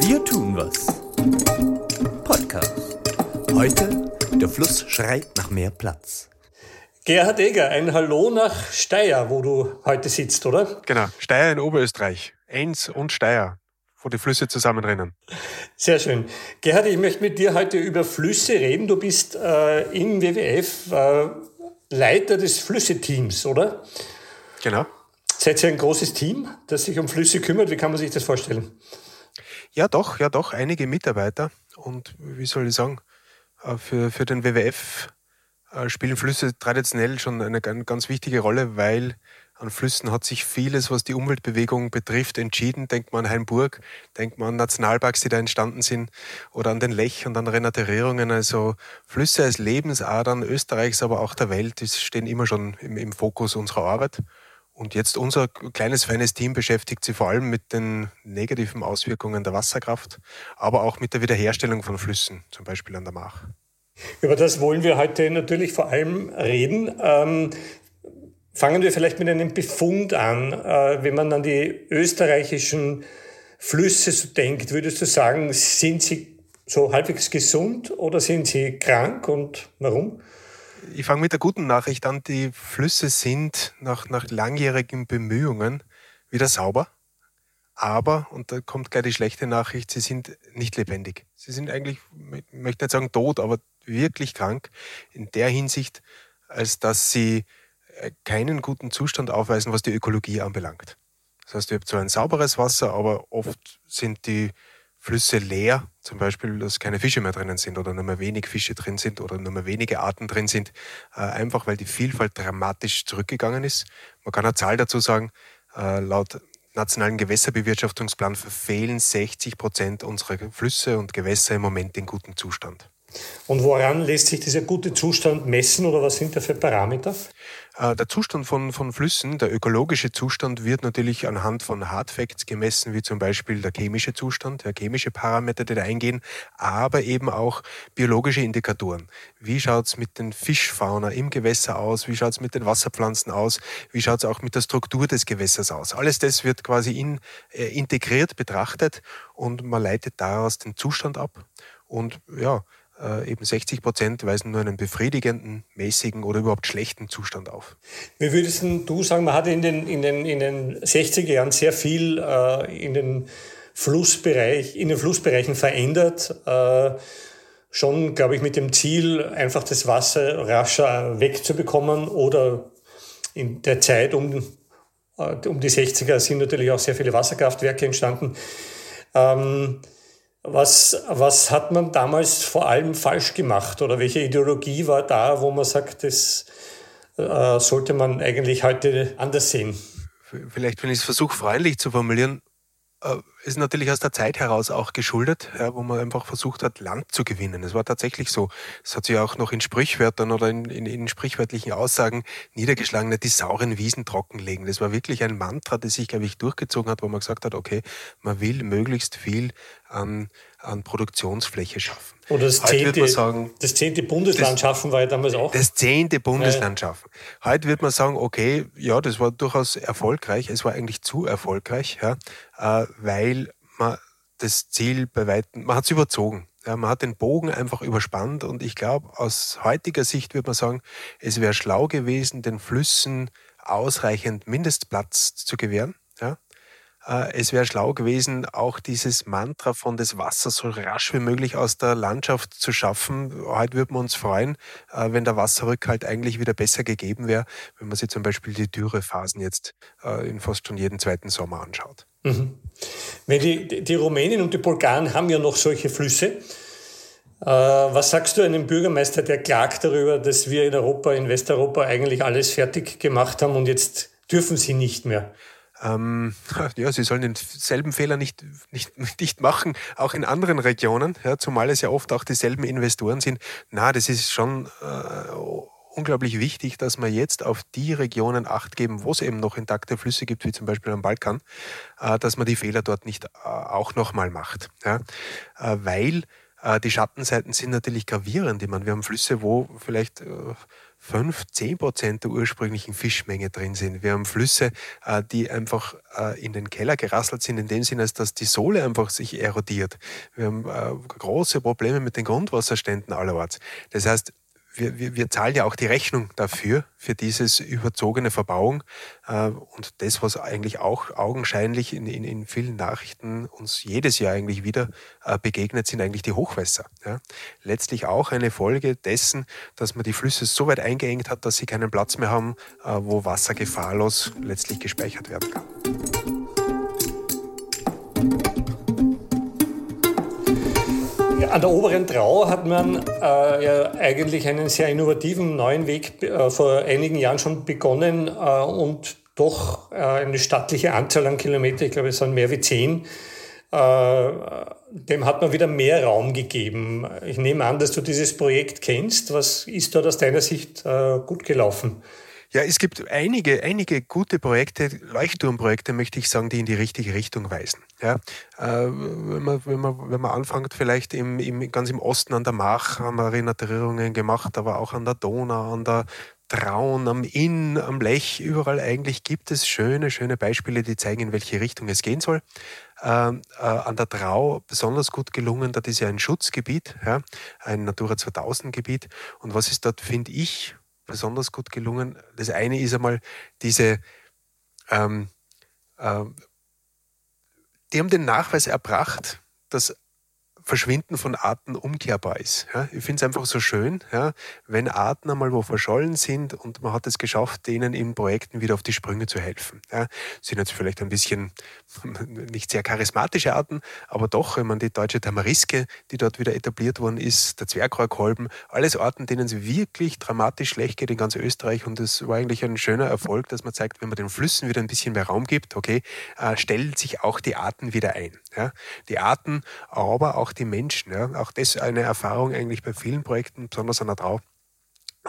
Wir tun was. Podcast. Heute, der Fluss schreit nach mehr Platz. Gerhard Eger, ein Hallo nach Steyr, wo du heute sitzt, oder? Genau, Steyr in Oberösterreich. Enns und Steyr, wo die Flüsse zusammenrennen. Sehr schön. Gerhard, ich möchte mit dir heute über Flüsse reden. Du bist äh, im WWF äh, Leiter des Flüsse-Teams, oder? Genau. Seid ihr ein großes Team, das sich um Flüsse kümmert? Wie kann man sich das vorstellen? Ja, doch, ja, doch, einige Mitarbeiter. Und wie soll ich sagen, äh, für, für den WWF äh, spielen Flüsse traditionell schon eine ganz wichtige Rolle, weil an Flüssen hat sich vieles, was die Umweltbewegung betrifft, entschieden. Denkt man an Heimburg, denkt man an Nationalparks, die da entstanden sind, oder an den Lech und an Renaturierungen. Also Flüsse als Lebensadern Österreichs, aber auch der Welt, die stehen immer schon im, im Fokus unserer Arbeit. Und jetzt unser kleines, feines Team beschäftigt sich vor allem mit den negativen Auswirkungen der Wasserkraft, aber auch mit der Wiederherstellung von Flüssen, zum Beispiel an der Mach. Über das wollen wir heute natürlich vor allem reden. Ähm, fangen wir vielleicht mit einem Befund an. Äh, wenn man an die österreichischen Flüsse so denkt, würdest du sagen, sind sie so halbwegs gesund oder sind sie krank und warum? Ich fange mit der guten Nachricht an. Die Flüsse sind nach, nach langjährigen Bemühungen wieder sauber. Aber, und da kommt gleich die schlechte Nachricht, sie sind nicht lebendig. Sie sind eigentlich, ich möchte nicht sagen tot, aber wirklich krank in der Hinsicht, als dass sie äh, keinen guten Zustand aufweisen, was die Ökologie anbelangt. Das heißt, ihr habt zwar ein sauberes Wasser, aber oft sind die Flüsse leer, zum Beispiel, dass keine Fische mehr drinnen sind oder nur mehr wenig Fische drin sind oder nur mehr wenige Arten drin sind, äh, einfach weil die Vielfalt dramatisch zurückgegangen ist. Man kann eine Zahl dazu sagen, äh, laut nationalen Gewässerbewirtschaftungsplan verfehlen 60 Prozent unserer Flüsse und Gewässer im Moment in gutem Zustand. Und woran lässt sich dieser gute Zustand messen oder was sind da für Parameter? Äh, der Zustand von, von Flüssen, der ökologische Zustand wird natürlich anhand von Hardfacts gemessen, wie zum Beispiel der chemische Zustand, der chemische Parameter, die da eingehen, aber eben auch biologische Indikatoren. Wie schaut es mit den Fischfauna im Gewässer aus? Wie schaut es mit den Wasserpflanzen aus? Wie schaut es auch mit der Struktur des Gewässers aus? Alles das wird quasi in, äh, integriert betrachtet und man leitet daraus den Zustand ab. Und ja, äh, eben 60 Prozent weisen nur einen befriedigenden, mäßigen oder überhaupt schlechten Zustand auf. Wie würdest du sagen, man hat in den, in den, in den 60er Jahren sehr viel äh, in den Flussbereich, in den Flussbereichen verändert. Äh, schon, glaube ich, mit dem Ziel, einfach das Wasser rascher wegzubekommen oder in der Zeit um, äh, um die 60er sind natürlich auch sehr viele Wasserkraftwerke entstanden. Ähm, was, was hat man damals vor allem falsch gemacht oder welche Ideologie war da, wo man sagt, das äh, sollte man eigentlich heute anders sehen? Vielleicht, wenn ich es versuche, freundlich zu formulieren, äh, ist natürlich aus der Zeit heraus auch geschuldet, ja, wo man einfach versucht hat, Land zu gewinnen. Es war tatsächlich so. Es hat sich auch noch in Sprichwörtern oder in, in, in sprichwörtlichen Aussagen niedergeschlagen, nicht die sauren Wiesen trockenlegen. Das war wirklich ein Mantra, das sich, glaube ich, durchgezogen hat, wo man gesagt hat, okay, man will möglichst viel an, an Produktionsfläche schaffen. Oder das zehnte, sagen, das zehnte Bundesland das, schaffen war ja damals auch. Das zehnte Bundesland ja. schaffen. Heute wird man sagen, okay, ja, das war durchaus erfolgreich. Es war eigentlich zu erfolgreich, ja, äh, weil man das Ziel bei weitem, man hat es überzogen. Ja, man hat den Bogen einfach überspannt und ich glaube, aus heutiger Sicht würde man sagen, es wäre schlau gewesen, den Flüssen ausreichend Mindestplatz zu gewähren. Ja? Äh, es wäre schlau gewesen, auch dieses Mantra von des Wassers so rasch wie möglich aus der Landschaft zu schaffen. Heute würden wir uns freuen, äh, wenn der Wasserrückhalt eigentlich wieder besser gegeben wäre, wenn man sich zum Beispiel die Dürrephasen jetzt äh, in fast schon jeden zweiten Sommer anschaut. Mhm. Die, die Rumänen und die Bulgaren haben ja noch solche Flüsse. Was sagst du einem Bürgermeister, der klagt darüber, dass wir in Europa, in Westeuropa eigentlich alles fertig gemacht haben und jetzt dürfen sie nicht mehr? Ähm, ja, sie sollen denselben Fehler nicht, nicht, nicht machen, auch in anderen Regionen, ja, zumal es ja oft auch dieselben Investoren sind. Na, das ist schon äh, unglaublich wichtig, dass man jetzt auf die Regionen Acht geben, wo es eben noch intakte Flüsse gibt, wie zum Beispiel am Balkan, äh, dass man die Fehler dort nicht äh, auch nochmal macht. Ja? Äh, weil die Schattenseiten sind natürlich gravierend. Ich meine, wir haben Flüsse, wo vielleicht 5, 10 Prozent der ursprünglichen Fischmenge drin sind. Wir haben Flüsse, die einfach in den Keller gerasselt sind, in dem Sinne, dass die Sohle einfach sich erodiert. Wir haben große Probleme mit den Grundwasserständen allerorts. Das heißt, wir, wir, wir zahlen ja auch die Rechnung dafür, für dieses überzogene Verbauung. Äh, und das, was eigentlich auch augenscheinlich in, in, in vielen Nachrichten uns jedes Jahr eigentlich wieder äh, begegnet, sind eigentlich die Hochwässer. Ja. Letztlich auch eine Folge dessen, dass man die Flüsse so weit eingeengt hat, dass sie keinen Platz mehr haben, äh, wo Wasser gefahrlos letztlich gespeichert werden kann. An der oberen Trau hat man äh, ja eigentlich einen sehr innovativen neuen Weg äh, vor einigen Jahren schon begonnen äh, und doch äh, eine stattliche Anzahl an Kilometern, ich glaube es sind mehr wie zehn, äh, dem hat man wieder mehr Raum gegeben. Ich nehme an, dass du dieses Projekt kennst. Was ist dort aus deiner Sicht äh, gut gelaufen? Ja, es gibt einige, einige gute Projekte, Leuchtturmprojekte, möchte ich sagen, die in die richtige Richtung weisen. Ja, äh, wenn, man, wenn, man, wenn man anfängt, vielleicht im, im, ganz im Osten an der Mach haben wir Renaturierungen gemacht, aber auch an der Donau, an der Traun, am Inn, am Lech, überall eigentlich gibt es schöne, schöne Beispiele, die zeigen, in welche Richtung es gehen soll. Äh, äh, an der Trau besonders gut gelungen, das ist ja ein Schutzgebiet, ja, ein Natura 2000 Gebiet. Und was ist dort, finde ich, besonders gut gelungen. Das eine ist einmal diese, ähm, äh, die haben den Nachweis erbracht, dass Verschwinden von Arten umkehrbar ist. Ja, ich finde es einfach so schön, ja, wenn Arten einmal wo verschollen sind und man hat es geschafft, denen in Projekten wieder auf die Sprünge zu helfen. Ja, sind jetzt vielleicht ein bisschen nicht sehr charismatische Arten, aber doch, wenn man die deutsche Tamariske, die dort wieder etabliert worden ist, der Zwergrohrkolben, alles Arten, denen es wirklich dramatisch schlecht geht in ganz Österreich und es war eigentlich ein schöner Erfolg, dass man zeigt, wenn man den Flüssen wieder ein bisschen mehr Raum gibt, okay, äh, stellen sich auch die Arten wieder ein. Ja. Die Arten, aber auch die Menschen. Ja. Auch das ist eine Erfahrung eigentlich bei vielen Projekten, besonders an der Trau.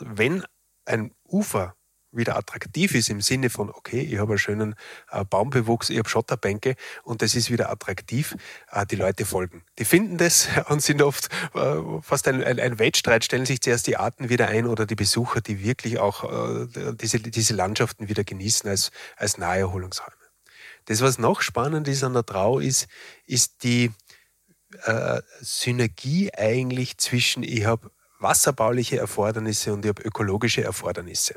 Wenn ein Ufer wieder attraktiv ist im Sinne von, okay, ich habe einen schönen äh, Baumbewuchs, ich habe Schotterbänke und das ist wieder attraktiv, äh, die Leute folgen. Die finden das und sind oft äh, fast ein, ein, ein, Wettstreit, stellen sich zuerst die Arten wieder ein oder die Besucher, die wirklich auch äh, diese, diese Landschaften wieder genießen als, als Naherholungsräume. Das, was noch spannend ist an der Trau, ist, ist die äh, Synergie eigentlich zwischen, ich habe wasserbauliche Erfordernisse und ich habe ökologische Erfordernisse.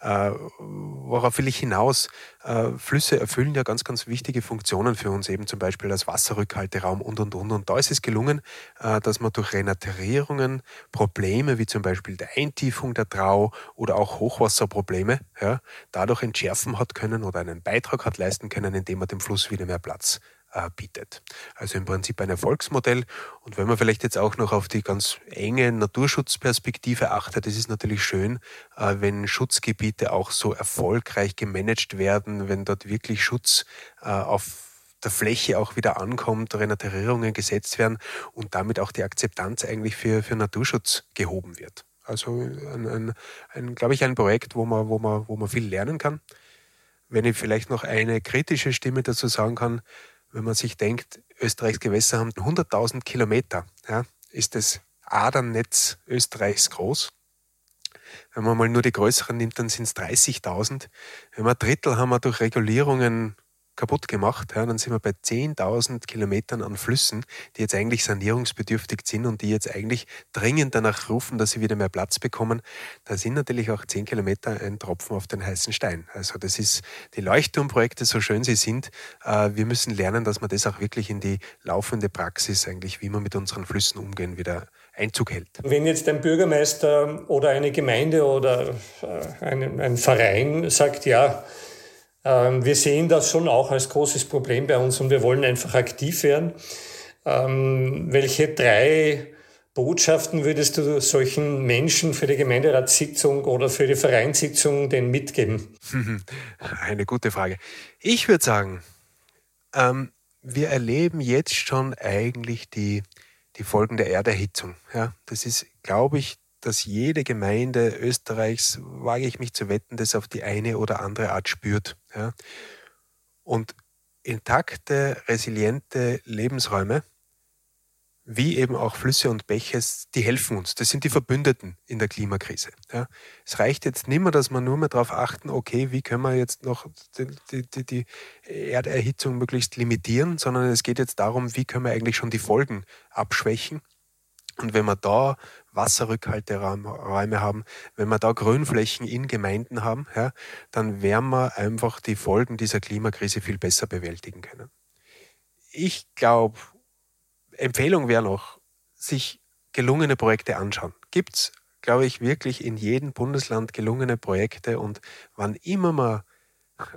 Äh, worauf will ich hinaus? Äh, Flüsse erfüllen ja ganz, ganz wichtige Funktionen für uns, eben zum Beispiel als Wasserrückhalteraum und, und, und. Und da ist es gelungen, äh, dass man durch Renaturierungen Probleme wie zum Beispiel der Eintiefung der Trau oder auch Hochwasserprobleme ja, dadurch entschärfen hat können oder einen Beitrag hat leisten können, indem man dem Fluss wieder mehr Platz bietet. Also im Prinzip ein Erfolgsmodell. Und wenn man vielleicht jetzt auch noch auf die ganz enge Naturschutzperspektive achtet, ist es natürlich schön, äh, wenn Schutzgebiete auch so erfolgreich gemanagt werden, wenn dort wirklich Schutz äh, auf der Fläche auch wieder ankommt, Renaturierungen gesetzt werden und damit auch die Akzeptanz eigentlich für, für Naturschutz gehoben wird. Also ein, ein, ein glaube ich, ein Projekt, wo man, wo, man, wo man viel lernen kann. Wenn ich vielleicht noch eine kritische Stimme dazu sagen kann, wenn man sich denkt, Österreichs Gewässer haben 100.000 Kilometer, ja, ist das Adernetz Österreichs groß. Wenn man mal nur die größeren nimmt, dann sind es 30.000. Wenn wir ein Drittel haben wir durch Regulierungen kaputt gemacht. Ja, dann sind wir bei 10.000 Kilometern an Flüssen, die jetzt eigentlich sanierungsbedürftig sind und die jetzt eigentlich dringend danach rufen, dass sie wieder mehr Platz bekommen. Da sind natürlich auch 10 Kilometer ein Tropfen auf den heißen Stein. Also das ist die Leuchtturmprojekte, so schön sie sind. Äh, wir müssen lernen, dass man das auch wirklich in die laufende Praxis eigentlich, wie man mit unseren Flüssen umgehen, wieder Einzug hält. Wenn jetzt ein Bürgermeister oder eine Gemeinde oder äh, ein, ein Verein sagt, ja, wir sehen das schon auch als großes Problem bei uns und wir wollen einfach aktiv werden. Ähm, welche drei Botschaften würdest du solchen Menschen für die Gemeinderatssitzung oder für die Vereinssitzung denn mitgeben? Eine gute Frage. Ich würde sagen, ähm, wir erleben jetzt schon eigentlich die, die Folgen der Erderhitzung. Ja, das ist, glaube ich, dass jede Gemeinde Österreichs, wage ich mich zu wetten, das auf die eine oder andere Art spürt. Ja. Und intakte, resiliente Lebensräume wie eben auch Flüsse und Bäche, die helfen uns. Das sind die Verbündeten in der Klimakrise. Ja. Es reicht jetzt nicht mehr, dass wir nur mehr darauf achten, okay, wie können wir jetzt noch die, die, die Erderhitzung möglichst limitieren, sondern es geht jetzt darum, wie können wir eigentlich schon die Folgen abschwächen. Und wenn wir da Wasserrückhalteräume haben, wenn wir da Grünflächen in Gemeinden haben, ja, dann werden wir einfach die Folgen dieser Klimakrise viel besser bewältigen können. Ich glaube, Empfehlung wäre noch, sich gelungene Projekte anschauen. Gibt es, glaube ich, wirklich in jedem Bundesland gelungene Projekte und wann immer man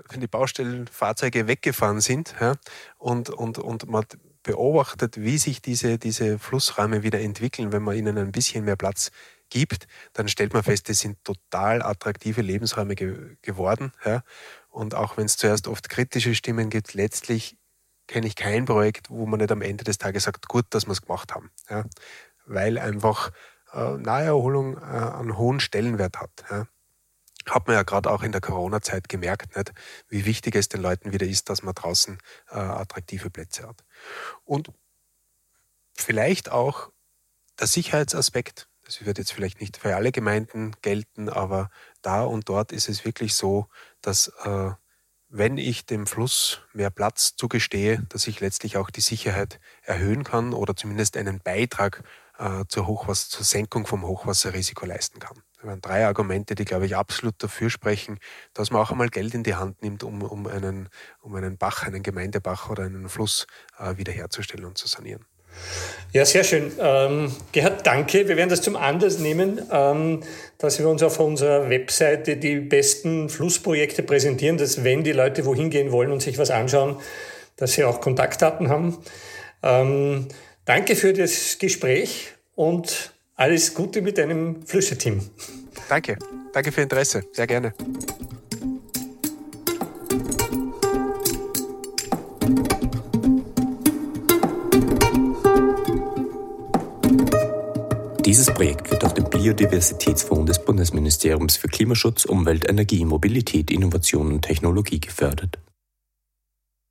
wenn die Baustellenfahrzeuge weggefahren sind ja, und, und, und man beobachtet, wie sich diese, diese Flussräume wieder entwickeln, wenn man ihnen ein bisschen mehr Platz gibt, dann stellt man fest, es sind total attraktive Lebensräume ge geworden. Ja. Und auch wenn es zuerst oft kritische Stimmen gibt, letztlich kenne ich kein Projekt, wo man nicht am Ende des Tages sagt, gut, dass wir es gemacht haben. Ja? Weil einfach äh, Naherholung äh, einen hohen Stellenwert hat. Ja? Hat man ja gerade auch in der Corona-Zeit gemerkt, nicht, wie wichtig es den Leuten wieder ist, dass man draußen äh, attraktive Plätze hat. Und vielleicht auch der Sicherheitsaspekt. Das wird jetzt vielleicht nicht für alle Gemeinden gelten, aber da und dort ist es wirklich so, dass äh, wenn ich dem Fluss mehr Platz zugestehe, dass ich letztlich auch die Sicherheit erhöhen kann oder zumindest einen Beitrag äh, zur, Hochwasser, zur Senkung vom Hochwasserrisiko leisten kann. Waren drei Argumente, die, glaube ich, absolut dafür sprechen, dass man auch einmal Geld in die Hand nimmt, um, um, einen, um einen Bach, einen Gemeindebach oder einen Fluss äh, wiederherzustellen und zu sanieren. Ja, sehr schön. Ähm, Gerhard, danke. Wir werden das zum Anlass nehmen, ähm, dass wir uns auf unserer Webseite die besten Flussprojekte präsentieren, dass wenn die Leute wohin gehen wollen und sich was anschauen, dass sie auch Kontaktdaten haben. Ähm, danke für das Gespräch und alles Gute mit deinem Flüsse-Team. Danke. Danke für Interesse. Sehr gerne. Dieses Projekt wird durch den Biodiversitätsfonds des Bundesministeriums für Klimaschutz, Umwelt, Energie, Mobilität, Innovation und Technologie gefördert.